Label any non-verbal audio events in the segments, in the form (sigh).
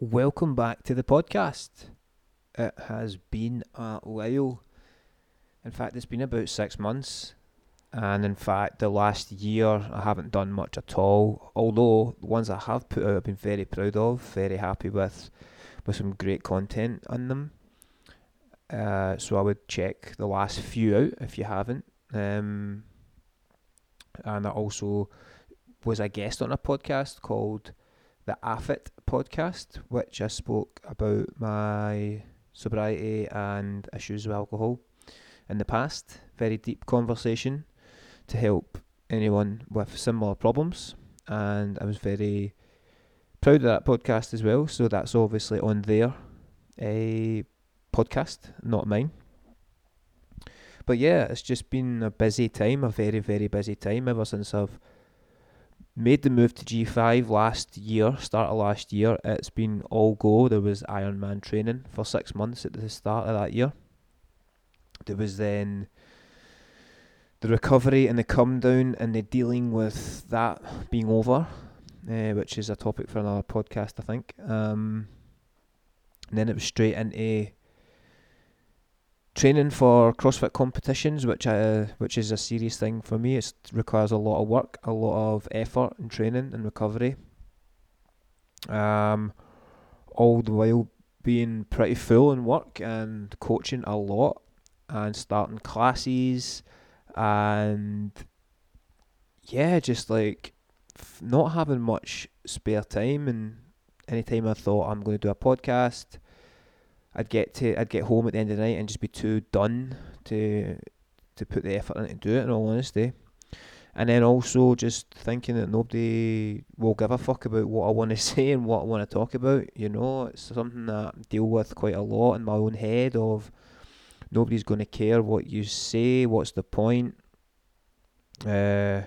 welcome back to the podcast. It has been a while. In fact, it's been about six months. And in fact, the last year I haven't done much at all. Although the ones I have put out, I've been very proud of, very happy with, with some great content on them. Uh, so I would check the last few out if you haven't. Um, and I also was a guest on a podcast called the AFIT podcast, which I spoke about my sobriety and issues with alcohol in the past. Very deep conversation to help anyone with similar problems, and I was very proud of that podcast as well. So that's obviously on their a podcast, not mine. But yeah, it's just been a busy time, a very very busy time ever since I've made the move to G5 last year, start of last year. It's been all go. There was Ironman training for six months at the start of that year. There was then the recovery and the come down and the dealing with that being over, uh, which is a topic for another podcast, I think. Um, and then it was straight into training for CrossFit competitions, which I, which is a serious thing for me. It requires a lot of work, a lot of effort and training and recovery. Um, all the while being pretty full in work and coaching a lot and starting classes and yeah, just like not having much spare time and anytime I thought I'm going to do a podcast I'd get to I'd get home at the end of the night and just be too done to to put the effort in to do it in all honesty. And then also just thinking that nobody will give a fuck about what I want to (laughs) say and what I want to talk about. You know, it's something that I deal with quite a lot in my own head of nobody's going to care what you say, what's the point. Uh,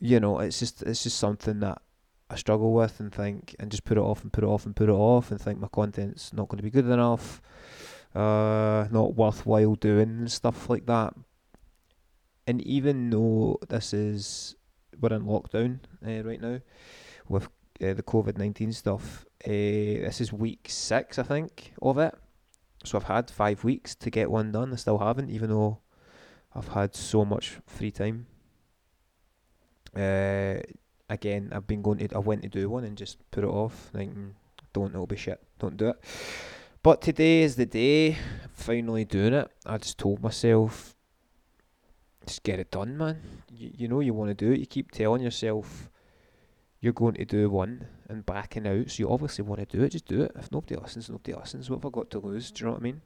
you know, it's just it's just something that I struggle with and think and just put it off and put it off and put it off and think my content's not going to be good enough, uh, not worthwhile doing and stuff like that. And even though this is we're in lockdown uh, right now with uh, the COVID nineteen stuff, uh, this is week six I think of it. So I've had five weeks to get one done. I still haven't, even though I've had so much free time. Uh, again, I've been going to, I went to do one and just put it off, thinking, don't, it'll be shit, don't do it. But today is the day, finally doing it. I just told myself, just get it done, man. You, you know you want to do it. You keep telling yourself you're going to do one and backing out, so you obviously want to do it. Just do it. If nobody listens, nobody listens. What have I got to lose? Do you know what I mean?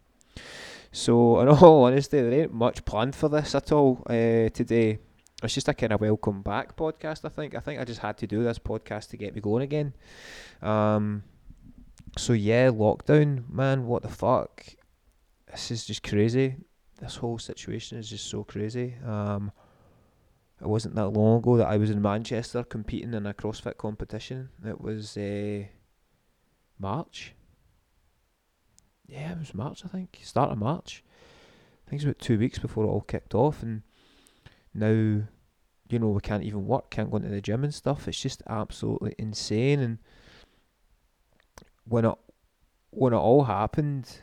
So, (laughs) in all honesty, there ain't much planned for this at all uh, today it's just a kind of welcome back podcast. I think. I think I just had to do this podcast to get me going again. Um. So yeah, lockdown, man. What the fuck? This is just crazy. This whole situation is just so crazy. Um. It wasn't that long ago that I was in Manchester competing in a CrossFit competition. It was uh, March. Yeah, it was March, I think. Start of March. I think it was about two weeks before it all kicked off, and now, you know, we can't even work, can't go into the gym and stuff. It's just absolutely insane. And when it when it all happened,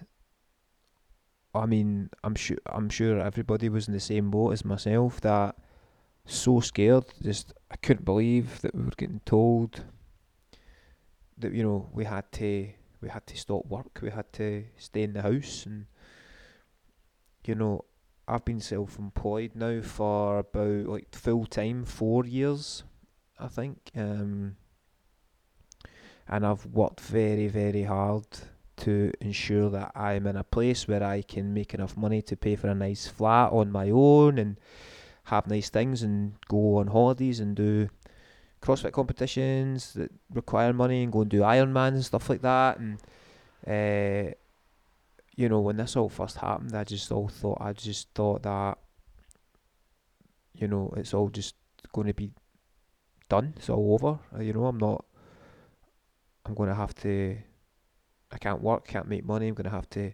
I mean, I'm sure I'm sure everybody was in the same boat as myself. That so scared, just I couldn't believe that we were getting told that you know we had to we had to stop work, we had to stay in the house, and you know I've been self-employed now for about like full time four years, I think. Um, and I've worked very, very hard to ensure that I'm in a place where I can make enough money to pay for a nice flat on my own and have nice things and go on holidays and do CrossFit competitions that require money and go and do Ironmans and stuff like that. And uh, you know, when this all first happened, I just all thought, I just thought that, you know, it's all just going to be done. It's all over. Uh, you know, I'm not, I'm going to have to, I can't work, can't make money. I'm going to have to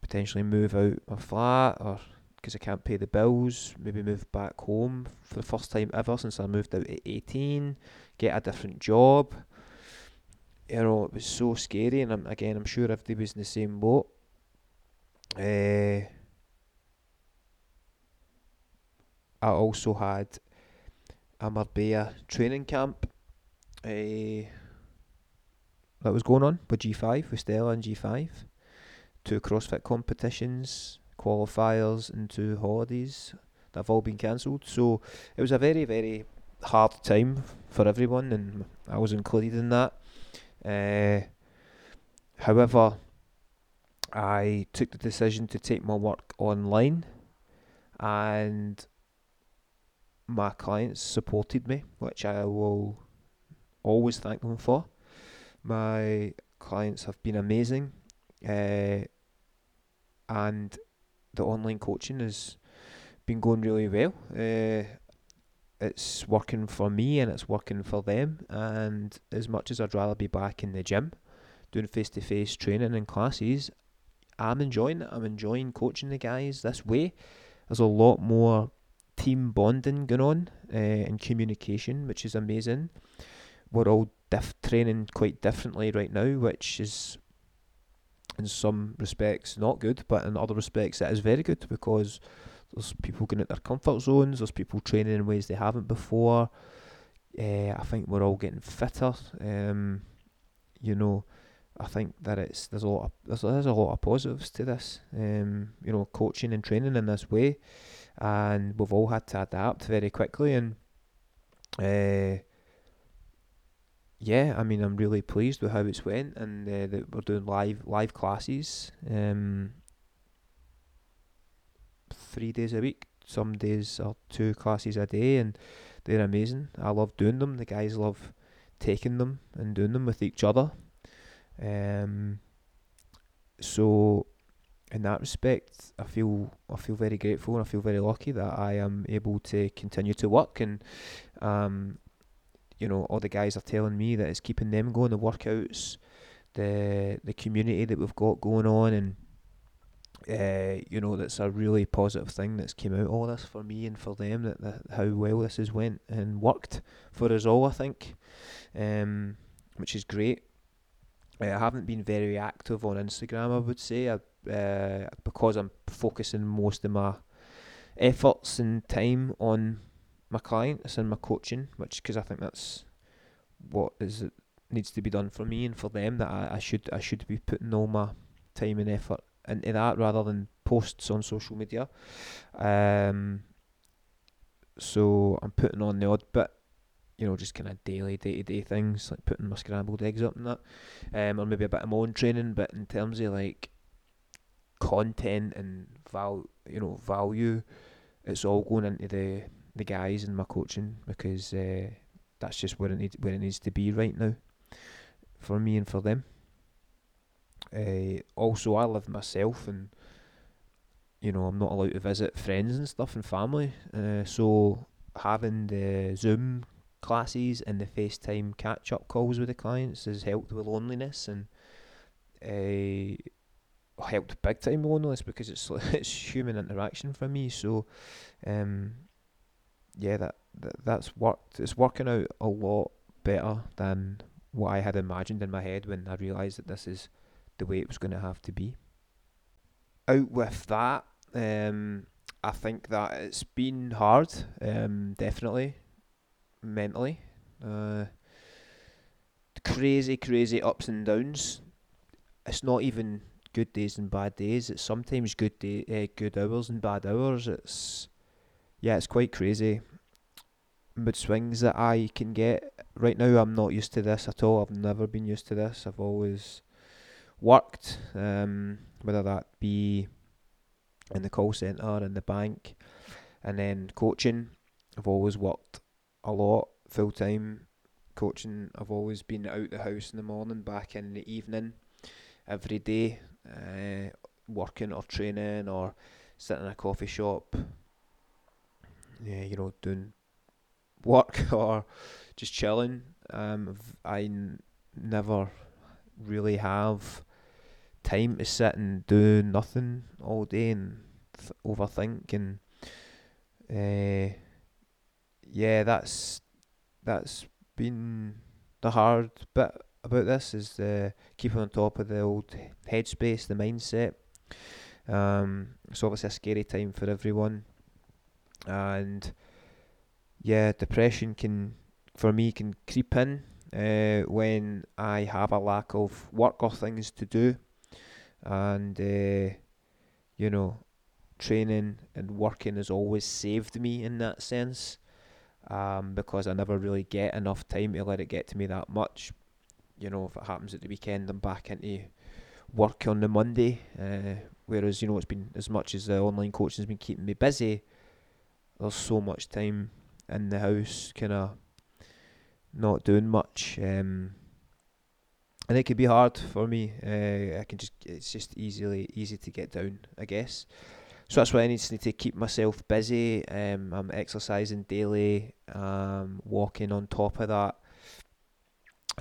potentially move out my flat or because I can't pay the bills, maybe move back home for the first time ever since I moved out at 18, get a different job. you know, it was so scary, and I'm, again, I'm sure everybody was in the same boat. Uh, I also had a Marbella training camp uh, that was going on with G5, with Stella and G5. Two CrossFit competitions, qualifiers, and two holidays that have all been cancelled. So it was a very, very hard time for everyone, and I was included in that. Uh, however, I took the decision to take my work online, and my clients supported me, which I will always thank them for. My clients have been amazing, uh, and the online coaching has been going really well. Uh, it's working for me and it's working for them. And as much as I'd rather be back in the gym doing face to face training and classes, I'm enjoying it. I'm enjoying coaching the guys this way. There's a lot more team bonding going on uh, and communication, which is amazing. We're all diff- training quite differently right now, which is in some respects not good, but in other respects it is very good because there's people going at their comfort zones. There's people training in ways they haven't before. Uh, I think we're all getting fitter. Um, you know, I think that it's there's a lot of there's, there's a lot of positives to this. Um, you know, coaching and training in this way, and we've all had to adapt very quickly. And uh, yeah, I mean, I'm really pleased with how it's went, and uh, that we're doing live live classes. Um, three days a week. Some days are two classes a day, and they're amazing. I love doing them. The guys love taking them and doing them with each other. Um, so in that respect, I feel I feel very grateful and I feel very lucky that I am able to continue to work and um, you know all the guys are telling me that it's keeping them going the workouts, the the community that we've got going on and uh, you know that's a really positive thing that's came out of all this for me and for them that, that how well this has went and worked for us all I think. Um, which is great I haven't been very active on Instagram I would say I uh, because I'm focusing most of my efforts and time on my clients and my coaching, which because I think that's what is needs to be done for me and for them that I, I should I should be putting all my time and effort into that rather than posts on social media. Um, so I'm putting on the odd bit, you know, just kind of daily, day to day things like putting my scrambled eggs up and that, um, or maybe a bit of my own training. But in terms of like content and val you know value it's all going into the the guys and my coaching because uh, that's just where it needs where it needs to be right now for me and for them uh, also I live myself and you know I'm not allowed to visit friends and stuff and family uh, so having the Zoom classes and the FaceTime catch up calls with the clients has helped with loneliness and uh, helped big time loneliness because it's (laughs) it's human interaction for me. So, um, yeah, that, that that's worked. It's working out a lot better than what I had imagined in my head when I realised that this is the way it was going to have to be. Out with that, um, I think that it's been hard, um, definitely, mentally. Uh, crazy, crazy ups and downs. It's not even good days and bad days. It's sometimes good day, uh, good hours and bad hours. It's yeah, it's quite crazy. Mood swings that I can get right now. I'm not used to this at all. I've never been used to this. I've always worked, um, whether that be in the call centre, in the bank, and then coaching. I've always worked a lot full time coaching. I've always been out the house in the morning, back in the evening, every day uh, working or training or sitting in a coffee shop, yeah, you know, doing work (laughs) or just chilling. Um, I n- never really have time to sit and do nothing all day and th- overthink and uh, yeah, that's that's been the hard bit about this is uh, keeping on top of the old headspace, the mindset. Um, it's obviously a scary time for everyone, and yeah, depression can, for me, can creep in uh, when I have a lack of work or things to do, and uh, you know, training and working has always saved me in that sense, um, because I never really get enough time to let it get to me that much. You know, if it happens at the weekend, I'm back into work on the Monday. Uh, whereas you know, it's been as much as the online coaching has been keeping me busy. There's so much time in the house, kind of not doing much. Um, and it can be hard for me. Uh, I can just it's just easily easy to get down, I guess. So that's why I need to, keep myself busy. Um, I'm exercising daily, um, walking on top of that.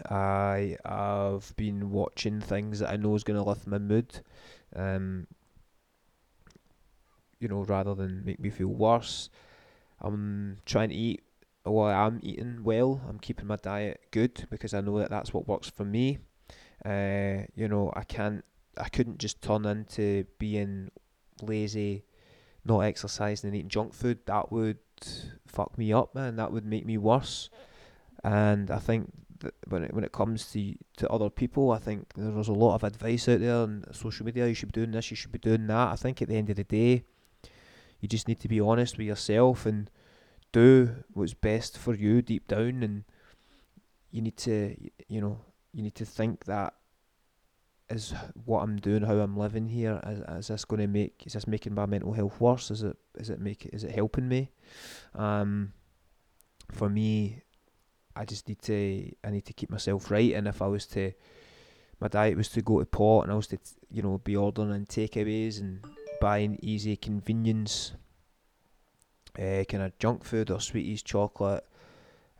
I have been watching things that I know is going to lift my mood, um, you know, rather than make me feel worse. I'm trying to eat well, I'm eating well. I'm keeping my diet good because I know that that's what works for me. Uh, you know, I can't, I couldn't just turn into being lazy, not exercising and eating junk food. That would fuck me up, man. That would make me worse. And I think that when it when it comes to to other people, I think there's a lot of advice out there on social media. You should be doing this. You should be doing that. I think at the end of the day, you just need to be honest with yourself and do what's best for you deep down and you need to you know you need to think that is what I'm doing, how I'm living here. Is, is this going to make? Is this making my mental health worse? Is it? Is it make? Is it helping me? Um, for me, I just need to. I need to keep myself right. And if I was to, my diet was to go to pot, and I was to, you know, be ordering takeaways and buying easy convenience uh, kind of junk food or sweeties, chocolate,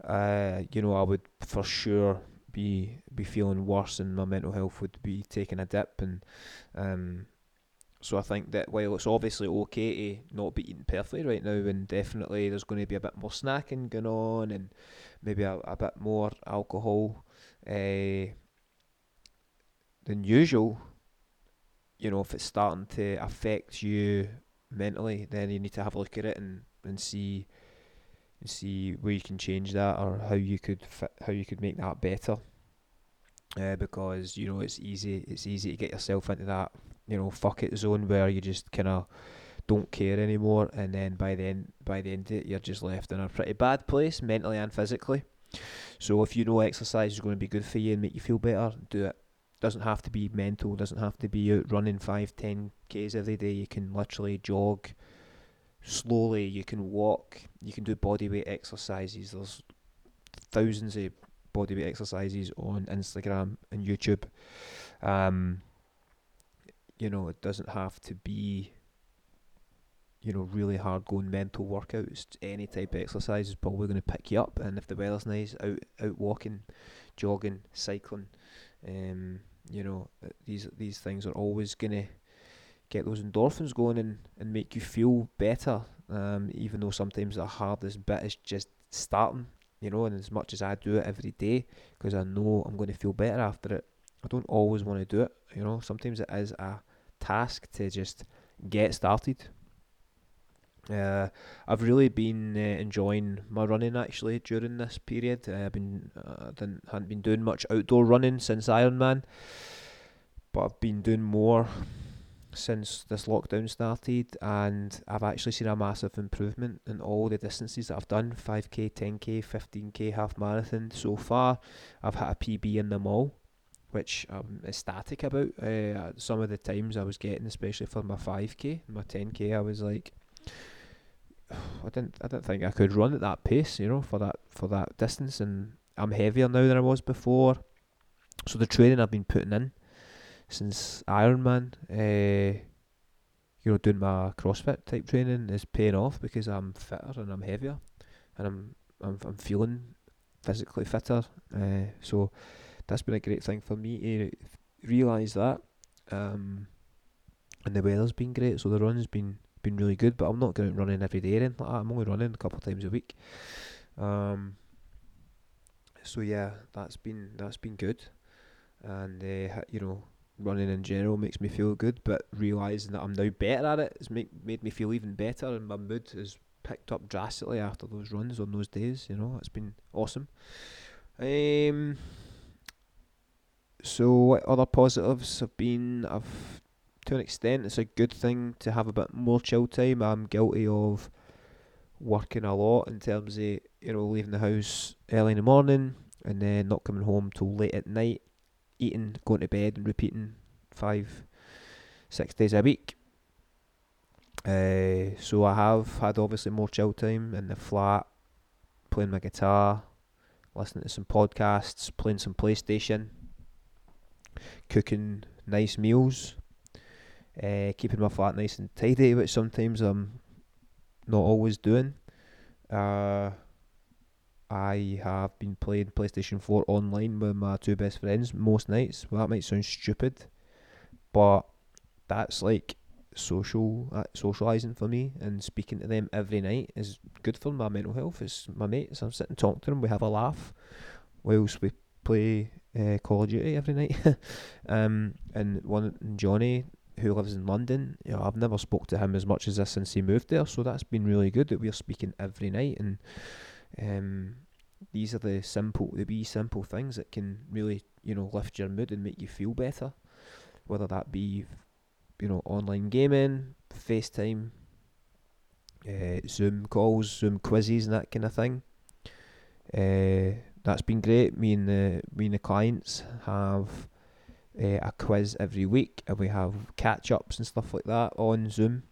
uh, you know, I would for sure be be feeling worse, and my mental health would be taking a dip. And um, so I think that while it's obviously okay to not be eating perfectly right now, and definitely there's going to be a bit more snacking going on, and maybe a, a bit more alcohol uh, than usual. You know, if it's starting to affect you mentally, then you need to have a look at it and and see and see where you can change that or how you could how you could make that better. Uh, because you know it's easy it's easy to get yourself into that you know fuck it zone where you just kind of don't care anymore and then by the end by the end of it you're just left in a pretty bad place mentally and physically. So if you know exercise is going to be good for you and make you feel better do it. Doesn't have to be mental doesn't have to be out running 5 10 k's every day. You can literally jog slowly. You can walk. You can do bodyweight exercises. There's thousands of bodyweight exercises on Instagram and YouTube. Um, you know, it doesn't have to be, you know, really hard going mental workouts. Any type of exercise is probably going to pick you up. And if the weather's nice, out out walking, jogging, cycling, um, you know, uh, these these things are always going to get those endorphins going and, and make you feel better. Um, even though sometimes the hardest bit is just starting, you know, and as much as I do it every day, because I know I'm going to feel better after it, I don't always want to do it, you know. Sometimes it is a task to just get started. Uh, I've really been uh, enjoying my running actually during this period. Uh, I've been uh, didn't hadn't been doing much outdoor running since Ironman, but I've been doing more since this lockdown started, and I've actually seen a massive improvement in all the distances that I've done 5k, 10k, 15k, half marathon so far. I've had a PB in them all, which I'm ecstatic about. Uh, some of the times I was getting, especially for my 5k, my 10k, I was like, (sighs) I didn't, I didn't think I could run at that pace, you know, for that for that distance, and I'm heavier now than I was before. So the training I've been putting in since Ironman, uh, you know, doing my CrossFit type training is paying off because I'm fitter and I'm heavier, and I'm I'm I'm feeling physically fitter. Uh, so that's been a great thing for me to realise that. Um, and the weather's been great, so the run's been been really good. But I'm not going running every day like. I'm only running a couple of times a week. Um, so yeah, that's been that's been good. and uh, you know, running in general makes me feel good. But realizing that I'm now better at it has make, made me feel even better, and my mood has picked up drastically after those runs on those days. You know, it's been awesome. Um. So other positives have been? I've to an extent, it's a good thing to have a bit more chill time. I'm guilty of working a lot in terms of you know leaving the house early in the morning and then not coming home till late at night, eating, going to bed, and repeating five, six days a week. Uh, so I have had obviously more chill time in the flat, playing my guitar, listening to some podcasts, playing some PlayStation, cooking nice meals, uh, keeping my flat nice and tidy, which sometimes I'm not always doing. Uh, I have been playing PlayStation 4 online with my two best friends most nights. Well, that might sound stupid, but that's like social uh, socializing for me and speaking to them every night is good for my mental health. It's my mates. I'm sitting talking to them. We have a laugh whilst we play uh, Call of Duty every night. (laughs) um, and one Johnny who lives in London, you know, I've never spoke to him as much as this since he moved there. So that's been really good that we're speaking every night and um, these are the simple, the wee simple things that can really, you know, lift your mood and make you feel better. Whether that be, you know, online gaming, FaceTime, uh, Zoom calls, Zoom quizzes, and that kind of thing. Uh, that's been great. Me and the me and the clients have uh, a quiz every week, and we have catch ups and stuff like that on Zoom.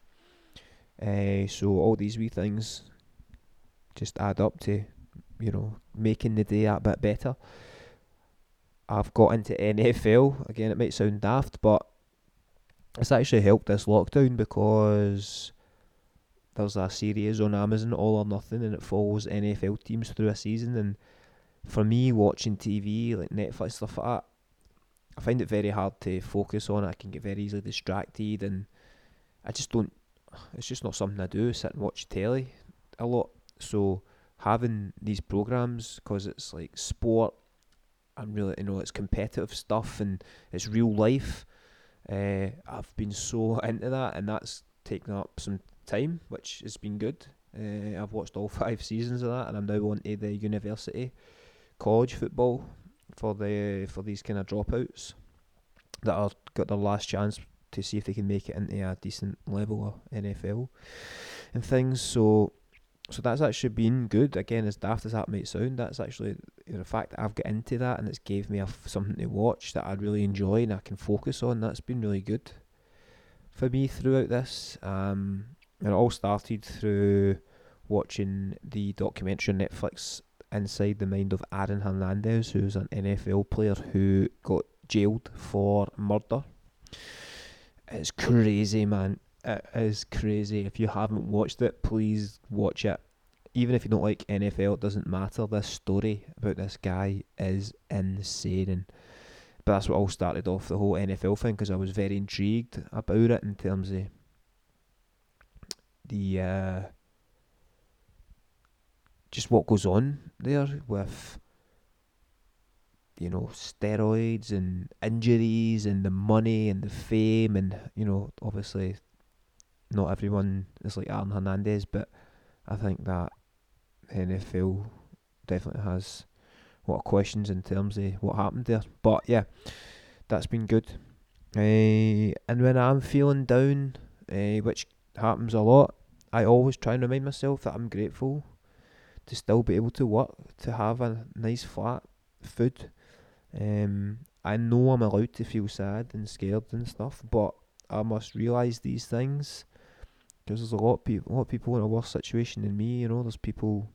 Uh, so all these wee things just add up to, you know, making the day a bit better. I've got into NFL again. It might sound daft, but it's actually helped this lockdown because there's a series on Amazon, All or Nothing, and it follows NFL teams through a season. And for me, watching TV like Netflix stuff like that, I find it very hard to focus on. I can get very easily distracted, and I just don't. It's just not something I do. Sit and watch telly a lot. So having these programs because it's like sport and really you know it's competitive stuff and it's real life. Uh, I've been so (laughs) into that, and that's taken up some time, which has been good. Uh, I've watched all (laughs) five seasons of that, and I'm now on to the university college football for the for these kind of dropouts that are got their last chance to see if they can make it into a decent level of NFL and things. So so that's actually been good. Again, as daft as that might sound, that's actually the fact that I've got into that and it's gave me something to watch that I really enjoy and I can focus on. That's been really good for me throughout this. Um, and it all started through watching the documentary on Netflix inside the mind of Aaron Hernandez, who's an NFL player who got jailed for murder. It's crazy, man. It is crazy. If you haven't watched it, please watch it. Even if you don't like NFL, it doesn't matter. This story about this guy is insane. And, but that's what all started off the whole NFL thing because I was very intrigued about it in terms of the uh, just what goes on there with you know steroids and injuries and the money and the fame and you know obviously not everyone is like Aaron Hernandez, but I think that NFL definitely has a lot of questions in terms of what happened there. But yeah, that's been good. Uh, and when I'm feeling down, uh, which happens a lot, I always try and remind myself that I'm grateful to still be able to work, to have a nice flat, food. Um, I know I'm allowed to feel sad and scared and stuff, but I must realise these things because there's a lot of people, a lot of people in a worse situation than me. You know, there's people,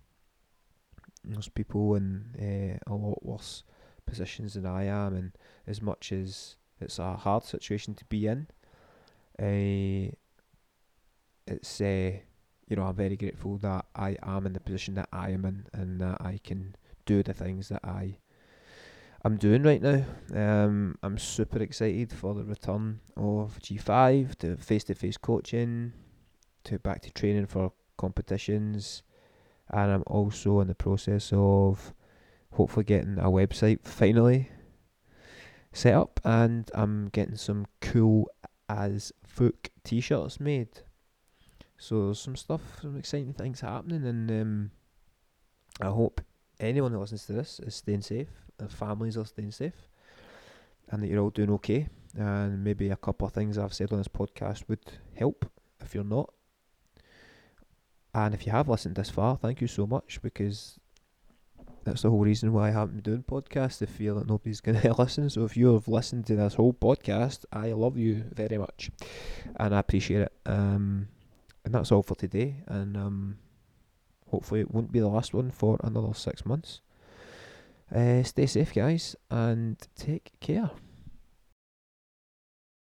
there's people in uh, a lot worse positions than I am, and as much as it's a hard situation to be in, uh, it's uh, you know, I'm very grateful that I am in the position that I am in and that I can do the things that I am doing right now. Um, I'm super excited for the return of G5 to face to face coaching, to back to training for competitions, and I'm also in the process of hopefully getting a website finally set up, and I'm getting some cool as fuck t-shirts made. So some stuff, some exciting things happening, and um, I hope anyone who listens to this is staying safe, their families are staying safe, and that you're all doing okay. And maybe a couple of things I've said on this podcast would help if you're not. And if you have listened this far, thank you so much because that's the whole reason why I haven't been doing podcasts. I feel that nobody's (laughs) going to listen. So if you have listened to this whole podcast, I love you very much, and I appreciate it. Um, and that's all for today. And um, hopefully it won't be the last one for another six months. Uh, stay safe, guys, and take care.